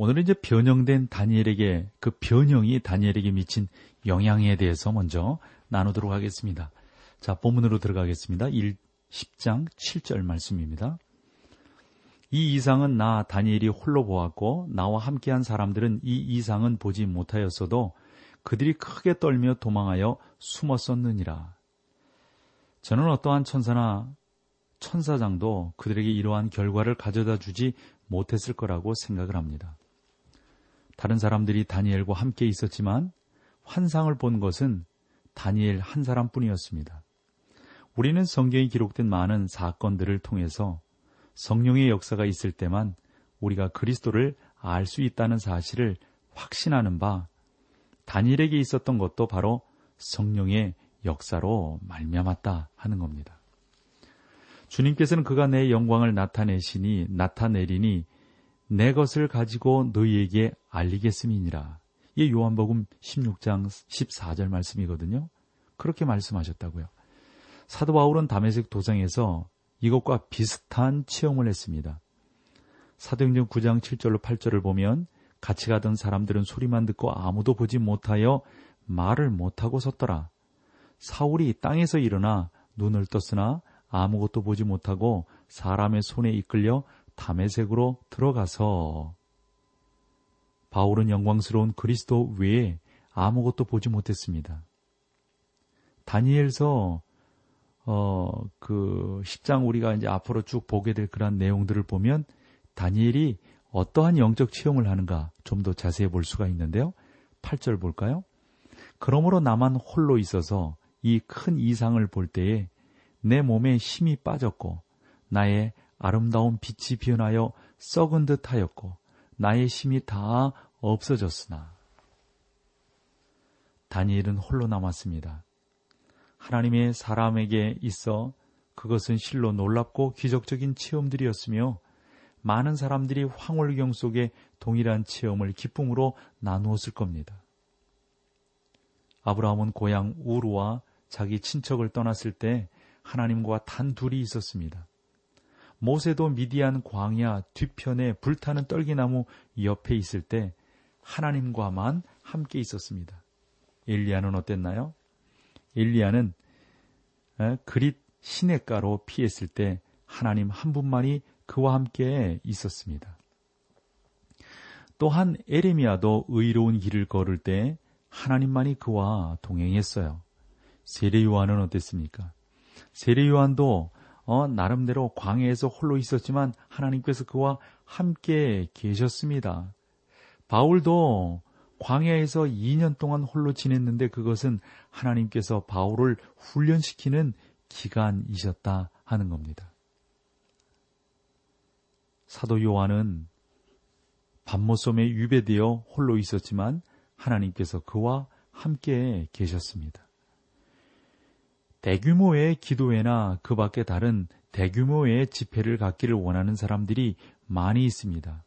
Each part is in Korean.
오늘은 이제 변형된 다니엘에게 그 변형이 다니엘에게 미친 영향에 대해서 먼저 나누도록 하겠습니다. 자, 본문으로 들어가겠습니다. 1, 10장 7절 말씀입니다. 이 이상은 나 다니엘이 홀로 보았고 나와 함께한 사람들은 이 이상은 보지 못하였어도 그들이 크게 떨며 도망하여 숨었었느니라. 저는 어떠한 천사나 천사장도 그들에게 이러한 결과를 가져다 주지 못했을 거라고 생각을 합니다. 다른 사람들이 다니엘과 함께 있었지만 환상을 본 것은 다니엘 한 사람뿐이었습니다. 우리는 성경에 기록된 많은 사건들을 통해서 성령의 역사가 있을 때만 우리가 그리스도를 알 수 있다는 사실을 확신하는 바 다니엘에게 있었던 것도 바로 성령의 역사로 말미암았다 하는 겁니다. 주님께서는 그가 내 영광을 나타내시니 나타내리니 내 것을 가지고 너희에게 알리겠음이니라. 이게 요한복음 16장 14절 말씀이거든요. 그렇게 말씀하셨다고요. 사도 바울은 담에색 도상에서 이것과 비슷한 체험을 했습니다. 사도행전 9장 7절로 8절을 보면 같이 가던 사람들은 소리만 듣고 아무도 보지 못하여 말을 못하고 섰더라. 사울이 땅에서 일어나 눈을 떴으나 아무것도 보지 못하고 사람의 손에 이끌려 담의색으로 들어가서 바울은 영광스러운 그리스도 외에 아무것도 보지 못했습니다. 다니엘서 어, 그 10장 우리가 이제 앞으로 쭉 보게 될 그런 내용들을 보면 다니엘이 어떠한 영적 체험을 하는가 좀 더 자세히 볼 수가 있는데요. 8절 볼까요? 그러므로 나만 홀로 있어서 이 큰 이상을 볼 때에 내 몸에 힘이 빠졌고 나의 아름다운 빛이 변하여 썩은 듯 하였고 나의 힘이 다 없어졌으나 다니엘은 홀로 남았습니다. 하나님의 사람에게 있어 그것은 실로 놀랍고 기적적인 체험들이었으며 많은 사람들이 황홀경 속에 동일한 체험을 기쁨으로 나누었을 겁니다. 아브라함은 고향 우르와 자기 친척을 떠났을 때 하나님과 단 둘이 있었습니다. 모세도 미디안 광야 뒤편에 불타는 떨기나무 옆에 있을 때 하나님과만 함께 있었습니다. 엘리야는 어땠나요? 엘리야는 그릿 시냇가로 피했을 때 하나님 한 분만이 그와 함께 있었습니다. 또한 에레미야도 의로운 길을 걸을 때 하나님만이 그와 동행했어요. 세례 요한은 어땠습니까? 세례 요한도 어, 나름대로 광해에서 홀로 있었지만 하나님께서 그와 함께 계셨습니다. 바울도 광야에서 2년 동안 홀로 지냈는데 그것은 하나님께서 바울을 훈련시키는 기간이셨다 하는 겁니다. 사도 요한은 밤모섬에 유배되어 홀로 있었지만 하나님께서 그와 함께 계셨습니다. 대규모의 기도회나 그 밖에 다른 대규모의 집회를 갖기를 원하는 사람들이 많이 있습니다.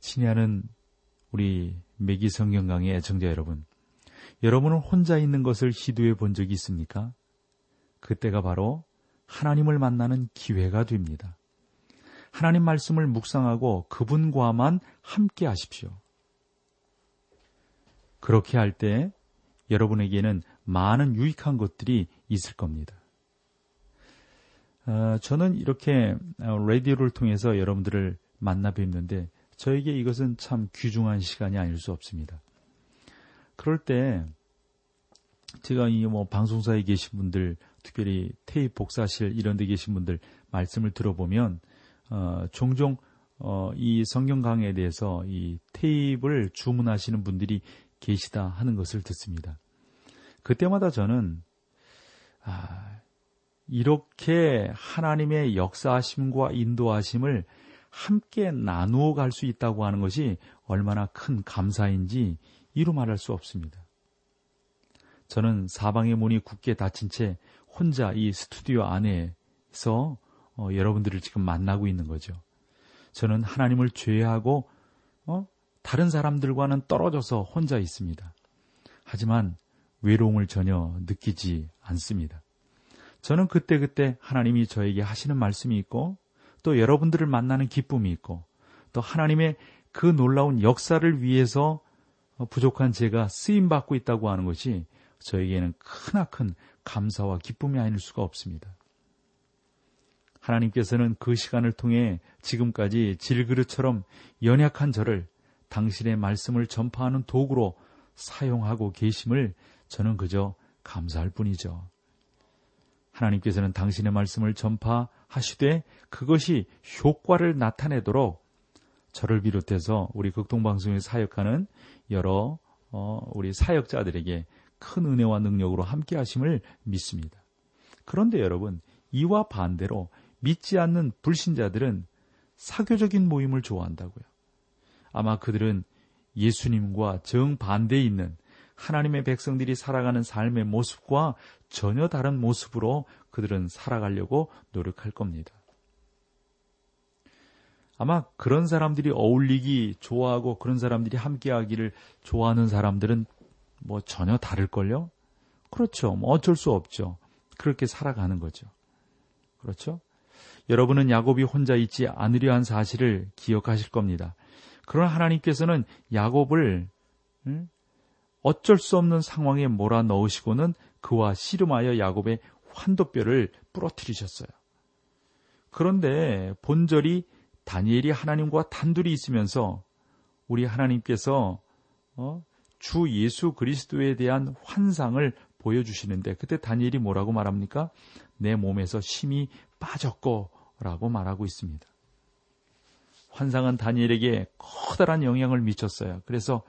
친애하는 우리 매기 성경강의 애청자 여러분, 여러분은 혼자 있는 것을 시도해 본 적이 있습니까? 그때가 바로 하나님을 만나는 기회가 됩니다. 하나님 말씀을 묵상하고 그분과만 함께 하십시오. 그렇게 할 때 여러분에게는 많은 유익한 것들이 있을 겁니다. 어, 저는 이렇게 어, 라디오를 통해서 여러분들을 만나 뵙는데 저에게 이것은 참 귀중한 시간이 아닐 수 없습니다. 그럴 때 제가 이 뭐 방송사에 계신 분들, 특별히 테이프 복사실 이런 데 계신 분들 말씀을 들어보면 어, 종종 어, 이 성경 강에 대해서 이 테이프를 주문하시는 분들이 계시다 하는 것을 듣습니다. 그때마다 저는 아, 이렇게 하나님의 역사하심과 인도하심을 함께 나누어 갈 수 있다고 하는 것이 얼마나 큰 감사인지 이루 말할 수 없습니다. 저는 사방의 문이 굳게 닫힌 채 혼자 이 스튜디오 안에서 어, 여러분들을 지금 만나고 있는 거죠. 저는 하나님을 죄하고 어? 다른 사람들과는 떨어져서 혼자 있습니다. 하지만 외로움을 전혀 느끼지 않습니다. 저는 그때그때 하나님이 저에게 하시는 말씀이 있고 또 여러분들을 만나는 기쁨이 있고 또 하나님의 그 놀라운 역사를 위해서 부족한 제가 쓰임 받고 있다고 하는 것이 저에게는 크나큰 감사와 기쁨이 아닐 수가 없습니다. 하나님께서는 그 시간을 통해 지금까지 질그릇처럼 연약한 저를 당신의 말씀을 전파하는 도구로 사용하고 계심을 저는 그저 감사할 뿐이죠. 하나님께서는 당신의 말씀을 전파하시되 그것이 효과를 나타내도록 저를 비롯해서 우리 극동방송에 사역하는 여러 어, 우리 사역자들에게 큰 은혜와 능력으로 함께 하심을 믿습니다. 그런데 여러분, 이와 반대로 믿지 않는 불신자들은 사교적인 모임을 좋아한다고요. 아마 그들은 예수님과 정반대에 있는 하나님의 백성들이 살아가는 삶의 모습과 전혀 다른 모습으로 그들은 살아가려고 노력할 겁니다. 아마 그런 사람들이 어울리기 좋아하고 그런 사람들이 함께하기를 좋아하는 사람들은 뭐 전혀 다를걸요? 그렇죠. 뭐 어쩔 수 없죠. 그렇게 살아가는 거죠. 그렇죠? 여러분은 야곱이 혼자 있지 않으려 한 사실을 기억하실 겁니다. 그러나 하나님께서는 야곱을 어쩔 수 없는 상황에 몰아 넣으시고는 그와 씨름하여 야곱의 환도뼈를 부러뜨리셨어요. 그런데 본절이 다니엘이 하나님과 단둘이 있으면서 우리 하나님께서 어? 주 예수 그리스도에 대한 환상을 보여주시는데 그때 다니엘이 뭐라고 말합니까? 내 몸에서 심이 빠졌고 라고 말하고 있습니다. 환상은 다니엘에게 커다란 영향을 미쳤어요. 그래서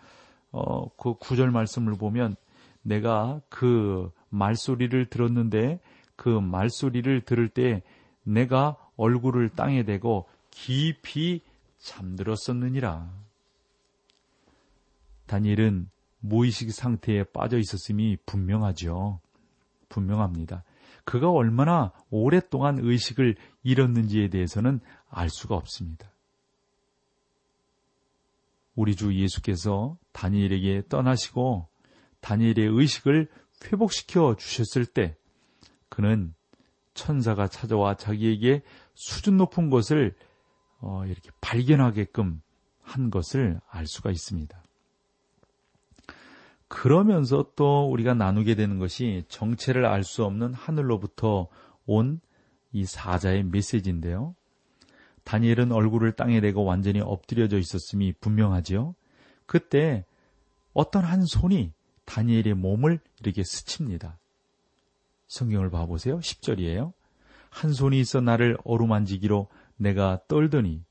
어, 그 구절 말씀을 보면 내가 그 말소리를 들었는데 그 말소리를 들을 때 내가 얼굴을 땅에 대고 깊이 잠들었었느니라. 다니엘은 무의식 상태에 빠져 있었음이 분명하죠. 분명합니다. 그가 얼마나 오랫동안 의식을 잃었는지에 대해서는 알 수가 없습니다. 우리 주 예수께서 다니엘에게 떠나시고 다니엘의 의식을 회복시켜 주셨을 때 그는 천사가 찾아와 자기에게 수준 높은 것을 어, 이렇게 발견하게끔 한 것을 알 수가 있습니다. 그러면서 또 우리가 나누게 되는 것이 정체를 알 수 없는 하늘로부터 온 이 사자의 메시지인데요. 다니엘은 얼굴을 땅에 대고 완전히 엎드려져 있었음이 분명하지요. 그때 어떤 한 손이 다니엘의 몸을 이렇게 스칩니다. 성경을 봐보세요. 10절이에요. 한 손이 있어 나를 어루만지기로 내가 떨더니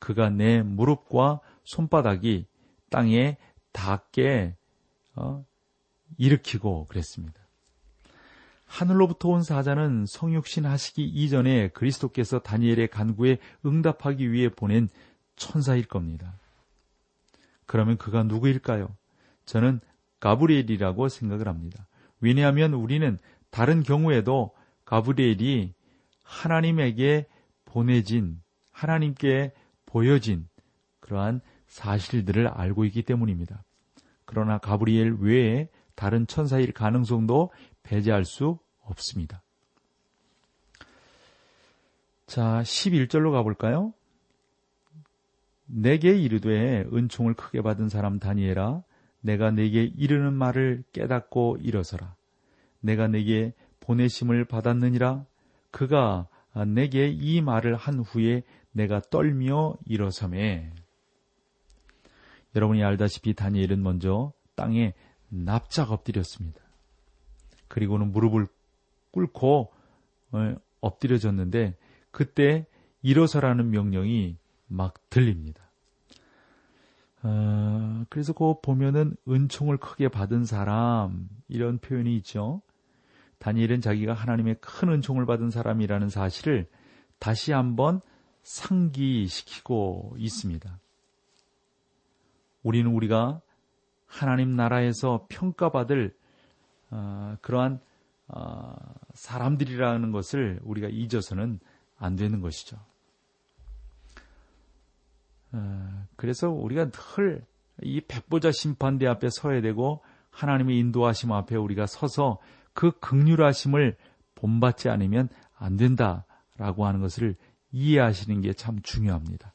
그가 내 무릎과 손바닥이 땅에 닿게 어, 일으키고 그랬습니다. 하늘로부터 온 사자는 성육신 하시기 이전에 그리스도께서 다니엘의 간구에 응답하기 위해 보낸 천사일 겁니다. 그러면 그가 누구일까요? 저는 가브리엘이라고 생각을 합니다. 왜냐하면 우리는 다른 경우에도 가브리엘이 하나님에게 보내진 하나님께 보여진 그러한 사실들을 알고 있기 때문입니다. 그러나 가브리엘 외에 다른 천사일 가능성도 배제할 수 없습니다. 자, 11절로 가볼까요? 내게 이르되 은총을 크게 받은 사람 다니엘아 내가 내게 이르는 말을 깨닫고 일어서라. 내가 내게 보내심을 받았느니라. 그가 내게 이 말을 한 후에 내가 떨며 일어섬에 여러분이 알다시피 다니엘은 먼저 땅에 납작 엎드렸습니다. 그리고는 무릎을 꿇고 어, 엎드려졌는데 그때 일어서라는 명령이 막 들립니다. 어, 그래서 그 보면은 은총을 크게 받은 사람 이런 표현이 있죠. 다니엘은 자기가 하나님의 큰 은총을 받은 사람이라는 사실을 다시 한번 상기시키고 있습니다. 우리는 우리가 하나님 나라에서 평가받을 어, 그러한 어, 사람들이라는 것을 우리가 잊어서는 안 되는 것이죠. 어, 그래서 우리가 늘 이 백보자 심판대 앞에 서야 되고 하나님의 인도하심 앞에 우리가 서서 그 극률하심을 본받지 않으면 안 된다라고 하는 것을 이해하시는 게 참 중요합니다.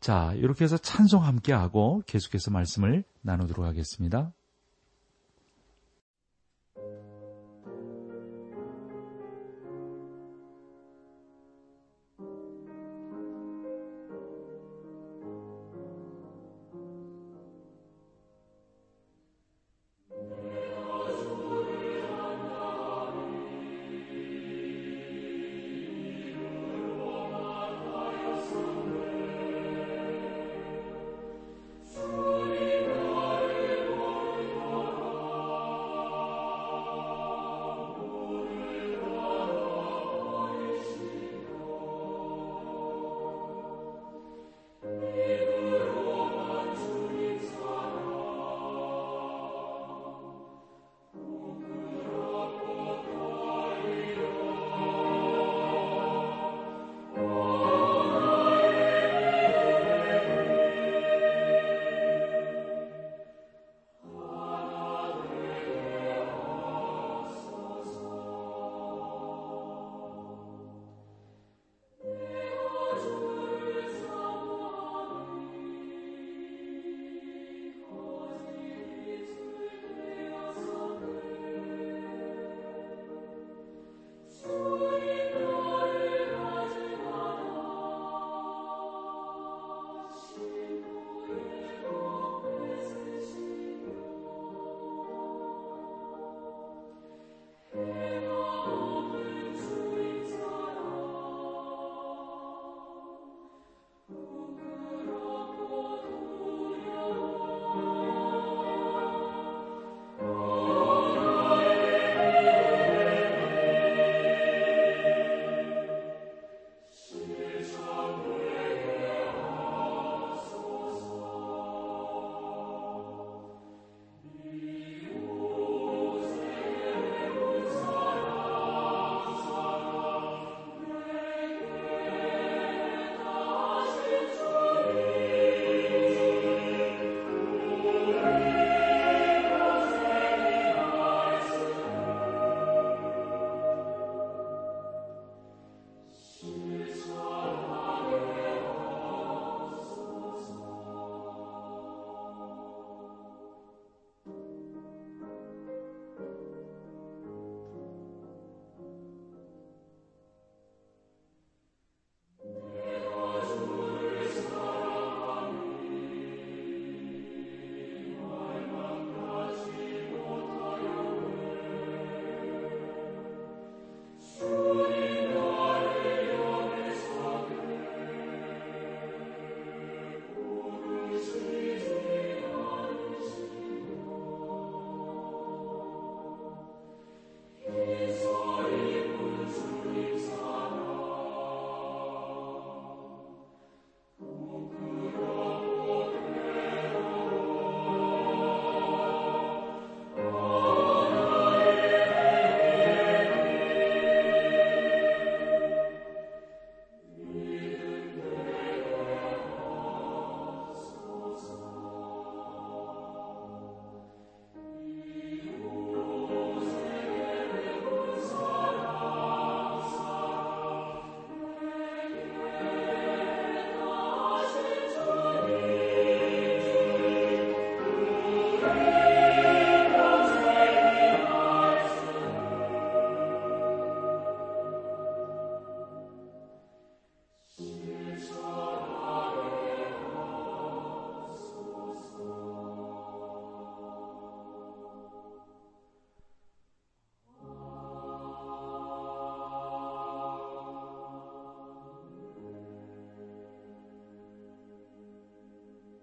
자, 이렇게 해서 찬송 함께 하고 계속해서 말씀을 나누도록 하겠습니다.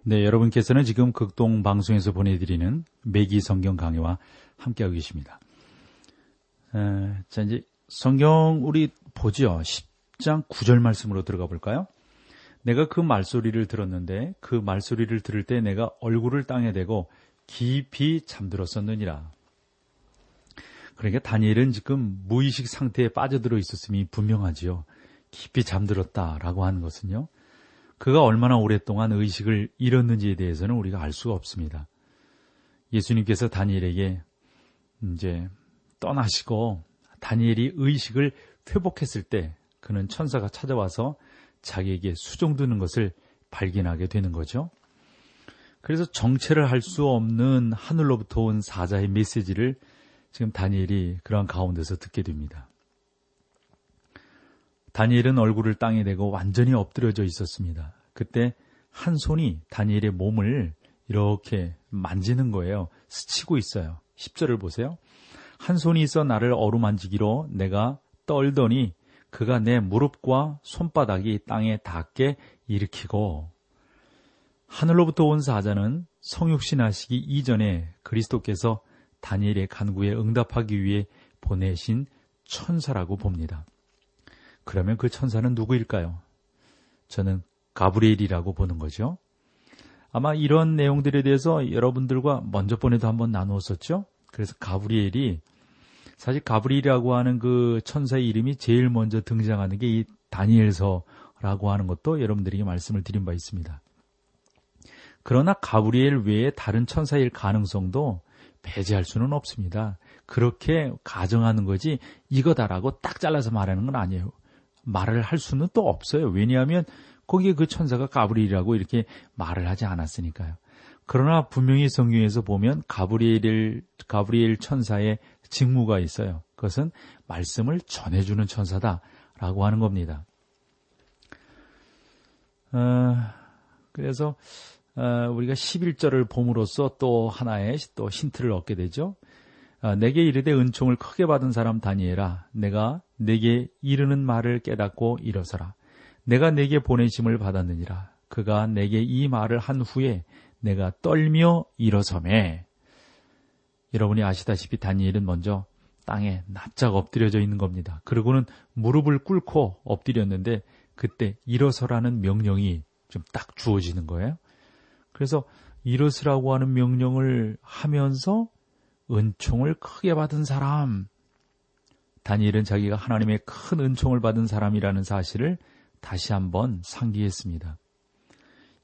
네, 여러분께서는 지금 극동 방송에서 보내드리는 매기 성경 강의와 함께하고 계십니다. 에, 자, 이제 성경 우리 보죠. 10장 9절 말씀으로 들어가 볼까요? 내가 그 말소리를 들었는데 그 말소리를 들을 때 내가 얼굴을 땅에 대고 깊이 잠들었었느니라. 그러니까 다니엘은 지금 무의식 상태에 빠져들어 있었음이 분명하지요. 깊이 잠들었다라고 하는 것은요. 그가 얼마나 오랫동안 의식을 잃었는지에 대해서는 우리가 알 수가 없습니다. 예수님께서 다니엘에게 이제 떠나시고 다니엘이 의식을 회복했을 때 그는 천사가 찾아와서 자기에게 수종드는 것을 발견하게 되는 거죠. 그래서 정체를 할 수 없는 하늘로부터 온 사자의 메시지를 지금 다니엘이 그러한 가운데서 듣게 됩니다. 다니엘은 얼굴을 땅에 대고 완전히 엎드려져 있었습니다. 그때 한 손이 다니엘의 몸을 이렇게 만지는 거예요. 스치고 있어요. 10절을 보세요. 한 손이 있어 나를 어루만지기로 내가 떨더니 그가 내 무릎과 손바닥이 땅에 닿게 일으키고 하늘로부터 온 사자는 성육신하시기 이전에 그리스도께서 다니엘의 간구에 응답하기 위해 보내신 천사라고 봅니다. 그러면 그 천사는 누구일까요? 저는 가브리엘이라고 보는 거죠. 아마 이런 내용들에 대해서 여러분들과 먼저 번에도 한번 나누었었죠. 그래서 가브리엘이 사실 가브리엘이라고 하는 그 천사의 이름이 제일 먼저 등장하는 게 이 다니엘서라고 하는 것도 여러분들에게 말씀을 드린 바 있습니다. 그러나 가브리엘 외에 다른 천사일 가능성도 배제할 수는 없습니다. 그렇게 가정하는 거지 이거다라고 딱 잘라서 말하는 건 아니에요. 말을 할 수는 또 없어요. 왜냐하면 거기에 그 천사가 가브리엘이라고 이렇게 말을 하지 않았으니까요. 그러나 분명히 성경에서 보면 가브리엘 가브리엘 천사의 직무가 있어요. 그것은 말씀을 전해주는 천사다라고 하는 겁니다. 어, 그래서 어, 우리가 11절을 봄으로써 또 하나의 또 힌트를 얻게 되죠. 어, 내게 이르되 은총을 크게 받은 사람 다니엘아 내가 내게 이르는 말을 깨닫고 일어서라. 내가 내게 보내심을 받았느니라. 그가 내게 이 말을 한 후에 내가 떨며 일어섬에 여러분이 아시다시피 다니엘은 먼저 땅에 납작 엎드려져 있는 겁니다. 그리고는 무릎을 꿇고 엎드렸는데 그때 일어서라는 명령이 좀 딱 주어지는 거예요. 그래서 일어서라고 하는 명령을 하면서 은총을 크게 받은 사람 다니엘은 자기가 하나님의 큰 은총을 받은 사람이라는 사실을 다시 한번 상기했습니다.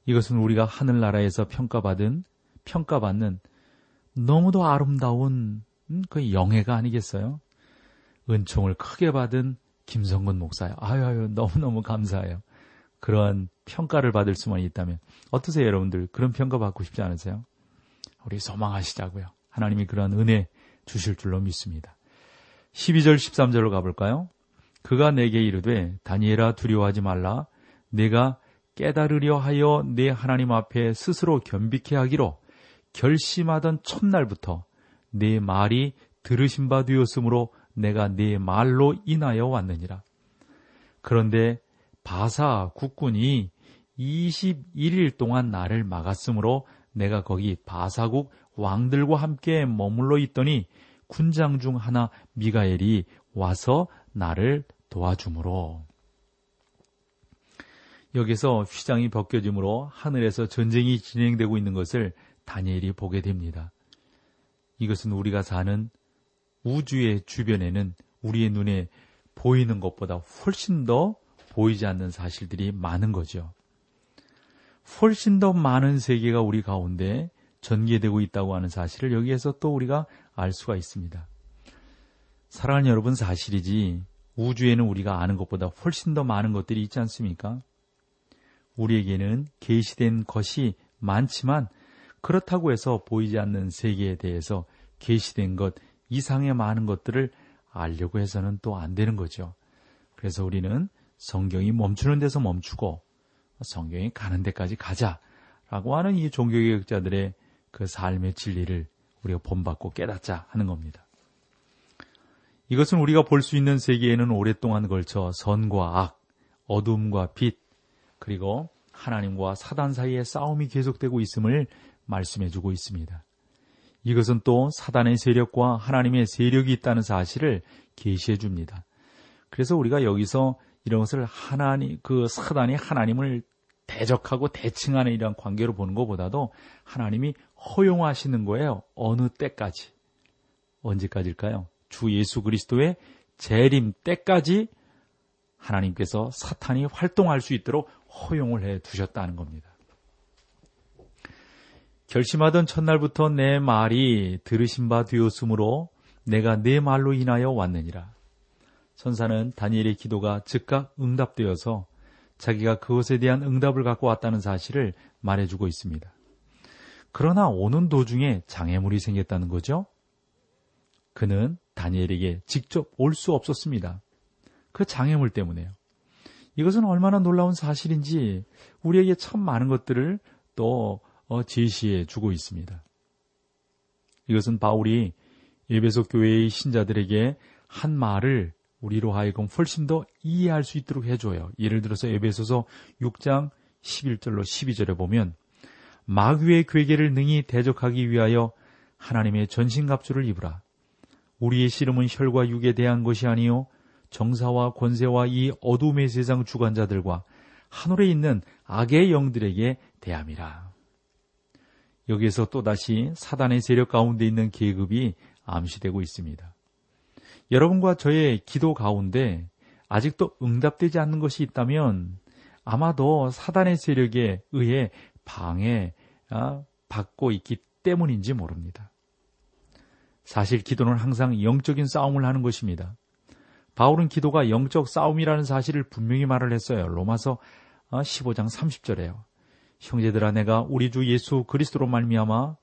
이것은 우리가 하늘나라에서 평가받은, 평가받는 너무도 아름다운 음, 그 영예가 아니겠어요? 은총을 크게 받은 김성근 목사요. 아유, 아유, 너무너무 감사해요. 그러한 평가를 받을 수만 있다면. 어떠세요, 여러분들? 그런 평가 받고 싶지 않으세요? 우리 소망하시자고요. 하나님이 그러한 은혜 주실 줄로 믿습니다. 12절, 13절로 가볼까요? 그가 내게 이르되, 다니엘아 두려워하지 말라. 내가 깨달으려 하여 내 하나님 앞에 스스로 겸비케 하기로 결심하던 첫날부터 내 말이 들으신 바 되었으므로 내가 내 말로 인하여 왔느니라. 그런데 바사 국군이 21일 동안 나를 막았으므로 내가 거기 바사국 왕들과 함께 머물러 있더니 군장 중 하나 미가엘이 와서 나를 도와주므로 여기서 휘장이 벗겨짐으로 하늘에서 전쟁이 진행되고 있는 것을 다니엘이 보게 됩니다. 이것은 우리가 사는 우주의 주변에는 우리의 눈에 보이는 것보다 훨씬 더 보이지 않는 사실들이 많은 거죠. 훨씬 더 많은 세계가 우리 가운데 전개되고 있다고 하는 사실을 여기에서 또 우리가 알 수가 있습니다. 사랑하는 여러분 사실이지 우주에는 우리가 아는 것보다 훨씬 더 많은 것들이 있지 않습니까? 우리에게는 계시된 것이 많지만 그렇다고 해서 보이지 않는 세계에 대해서 계시된 것 이상의 많은 것들을 알려고 해서는 또 안 되는 거죠. 그래서 우리는 성경이 멈추는 데서 멈추고 성경이 가는 데까지 가자라고 하는 이 종교개혁자들의 그 삶의 진리를 우리가 본받고 깨닫자 하는 겁니다. 이것은 우리가 볼 수 있는 세계에는 오랫동안 걸쳐 선과 악, 어둠과 빛, 그리고 하나님과 사단 사이의 싸움이 계속되고 있음을 말씀해 주고 있습니다. 이것은 또 사단의 세력과 하나님의 세력이 있다는 사실을 계시해 줍니다. 그래서 우리가 여기서 이런 것을 하나님, 그 사단이 하나님을 대적하고 대칭하는 이런 관계로 보는 것보다도 하나님이 허용하시는 거예요. 어느 때까지. 언제까지일까요? 주 예수 그리스도의 재림 때까지 하나님께서 사탄이 활동할 수 있도록 허용을 해 두셨다는 겁니다. 결심하던 첫날부터 내 말이 들으신 바 되었으므로 내가 내 말로 인하여 왔느니라. 천사는 다니엘의 기도가 즉각 응답되어서 자기가 그것에 대한 응답을 갖고 왔다는 사실을 말해주고 있습니다. 그러나 오는 도중에 장애물이 생겼다는 거죠. 그는 다니엘에게 직접 올 수 없었습니다. 그 장애물 때문에요. 이것은 얼마나 놀라운 사실인지 우리에게 참 많은 것들을 또 어, 제시해 주고 있습니다. 이것은 바울이 예배소 교회의 신자들에게 한 말을 우리로 하여금 훨씬 더 이해할 수 있도록 해줘요. 예를 들어서 에베소서 6장 11절로 12절에 보면 마귀의 괴계를 능히 대적하기 위하여 하나님의 전신갑주를 입으라. 우리의 씨름은 혈과 육에 대한 것이 아니요 정사와 권세와 이 어둠의 세상 주관자들과 하늘에 있는 악의 영들에게 대함이라. 여기에서 또다시 사단의 세력 가운데 있는 계급이 암시되고 있습니다. 여러분과 저의 기도 가운데 아직도 응답되지 않는 것이 있다면 아마도 사단의 세력에 의해 방해 아, 받고 있기 때문인지 모릅니다. 사실 기도는 항상 영적인 싸움을 하는 것입니다. 바울은 기도가 영적 싸움이라는 사실을 분명히 말을 했어요. 로마서 15장 아, 30절에요. 형제들아 내가 우리 주 예수 그리스도로 말미암아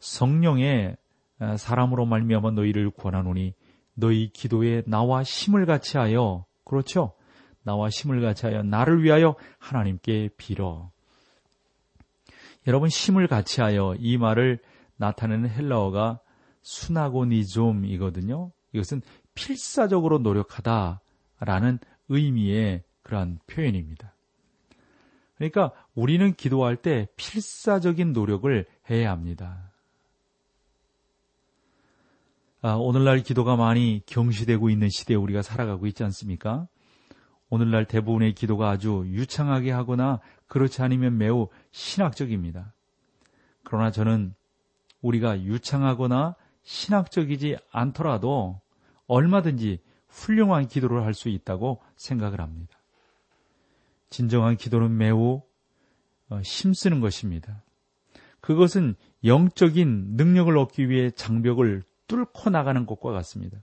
성령의 아, 사람으로 말미암아 너희를 권하노니 너희 기도에 나와 힘을 같이 하여 그렇죠? 나와 힘을 같이 하여 나를 위하여 하나님께 빌어. 여러분 힘을 같이 하여 이 말을 나타내는 헬라어가 수나고니좀이거든요. 이것은 필사적으로 노력하다라는 의미의 그러한 표현입니다. 그러니까 우리는 기도할 때 필사적인 노력을 해야 합니다. 아, 오늘날 기도가 많이 경시되고 있는 시대에 우리가 살아가고 있지 않습니까? 오늘날 대부분의 기도가 아주 유창하게 하거나 그렇지 않으면 매우 신학적입니다. 그러나 저는 우리가 유창하거나 신학적이지 않더라도 얼마든지 훌륭한 기도를 할 수 있다고 생각을 합니다. 진정한 기도는 매우 어, 힘쓰는 것입니다. 그것은 영적인 능력을 얻기 위해 장벽을 뚫고 나가는 것과 같습니다.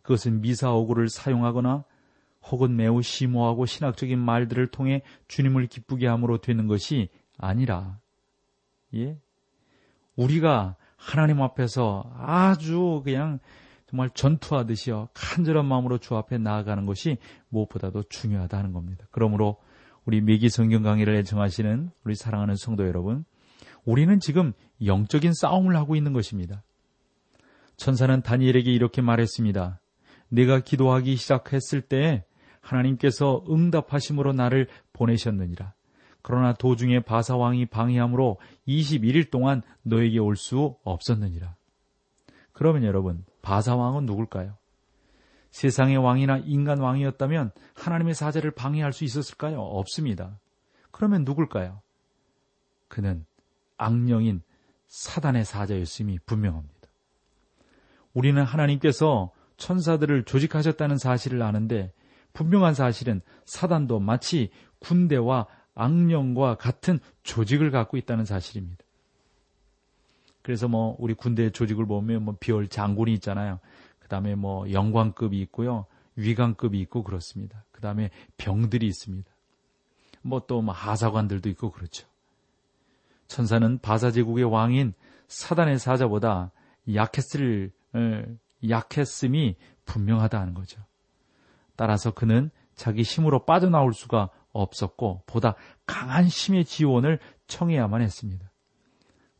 그것은 미사오구를 사용하거나 혹은 매우 심오하고 신학적인 말들을 통해 주님을 기쁘게 함으로 되는 것이 아니라, 예? 우리가 하나님 앞에서 아주 그냥 정말 전투하듯이요. 간절한 마음으로 주 앞에 나아가는 것이 무엇보다도 중요하다는 겁니다. 그러므로 우리 미기 성경 강의를 애청하시는 우리 사랑하는 성도 여러분, 우리는 지금 영적인 싸움을 하고 있는 것입니다. 천사는 다니엘에게 이렇게 말했습니다. 내가 기도하기 시작했을 때 하나님께서 응답하심으로 나를 보내셨느니라. 그러나 도중에 바사왕이 방해함으로 21일 동안 너에게 올 수 없었느니라. 그러면 여러분, 바사왕은 누굴까요? 세상의 왕이나 인간 왕이었다면 하나님의 사제를 방해할 수 있었을까요? 없습니다. 그러면 누굴까요? 그는 악령인 사단의 사자였음이 분명합니다. 우리는 하나님께서 천사들을 조직하셨다는 사실을 아는데 분명한 사실은 사단도 마치 군대와 악령과 같은 조직을 갖고 있다는 사실입니다. 그래서 뭐 우리 군대 조직을 보면 뭐 비열 장군이 있잖아요. 그다음에 뭐 영광급이 있고요. 위관급이 있고 그렇습니다. 그다음에 병들이 있습니다. 뭐 또뭐 뭐 하사관들도 있고 그렇죠. 천사는 바사 제국의 왕인 사단의 사자보다 약했을 약했음이 분명하다는 거죠. 따라서 그는 자기 힘으로 빠져나올 수가 없었고 보다 강한 힘의 지원을 청해야만 했습니다.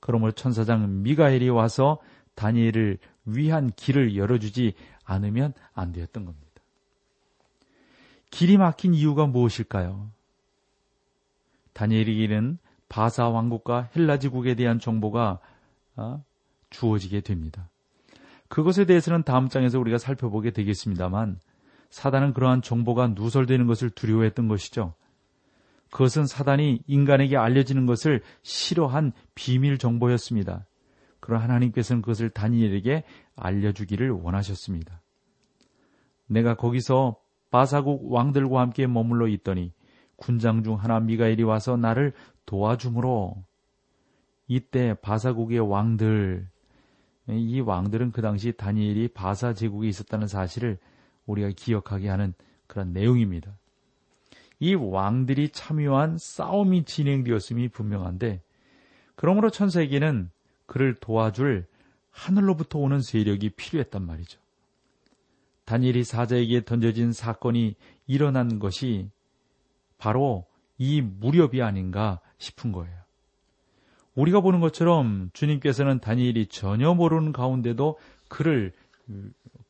그러므로 천사장 미가엘이 와서 다니엘을 위한 길을 열어주지 않으면 안 되었던 겁니다. 길이 막힌 이유가 무엇일까요? 다니엘에게는 바사 왕국과 헬라 지국에 대한 정보가 어, 주어지게 됩니다. 그것에 대해서는 다음 장에서 우리가 살펴보게 되겠습니다만 사단은 그러한 정보가 누설되는 것을 두려워했던 것이죠. 그것은 사단이 인간에게 알려지는 것을 싫어한 비밀 정보였습니다. 그러나 하나님께서는 그것을 다니엘에게 알려주기를 원하셨습니다. 내가 거기서 바사국 왕들과 함께 머물러 있더니 군장 중 하나 미가엘이 와서 나를 도와주므로 이때 바사국의 왕들 이 왕들은 그 당시 다니엘이 바사 제국에 있었다는 사실을 우리가 기억하게 하는 그런 내용입니다. 이 왕들이 참여한 싸움이 진행되었음이 분명한데 그러므로 천사에게는 그를 도와줄 하늘로부터 오는 세력이 필요했단 말이죠. 다니엘이 사자에게 던져진 사건이 일어난 것이 바로 이 무렵이 아닌가 싶은 거예요. 우리가 보는 것처럼 주님께서는 다니엘이 전혀 모르는 가운데도 그를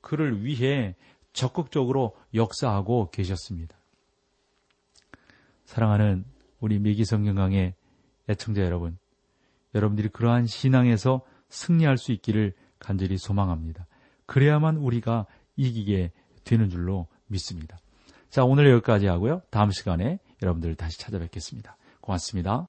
그를 위해 적극적으로 역사하고 계셨습니다. 사랑하는 우리 미기 성경강의 애청자 여러분, 여러분들이 그러한 신앙에서 승리할 수 있기를 간절히 소망합니다. 그래야만 우리가 이기게 되는 줄로 믿습니다. 자, 오늘 여기까지 하고요. 다음 시간에 여러분들 다시 찾아뵙겠습니다. 고맙습니다.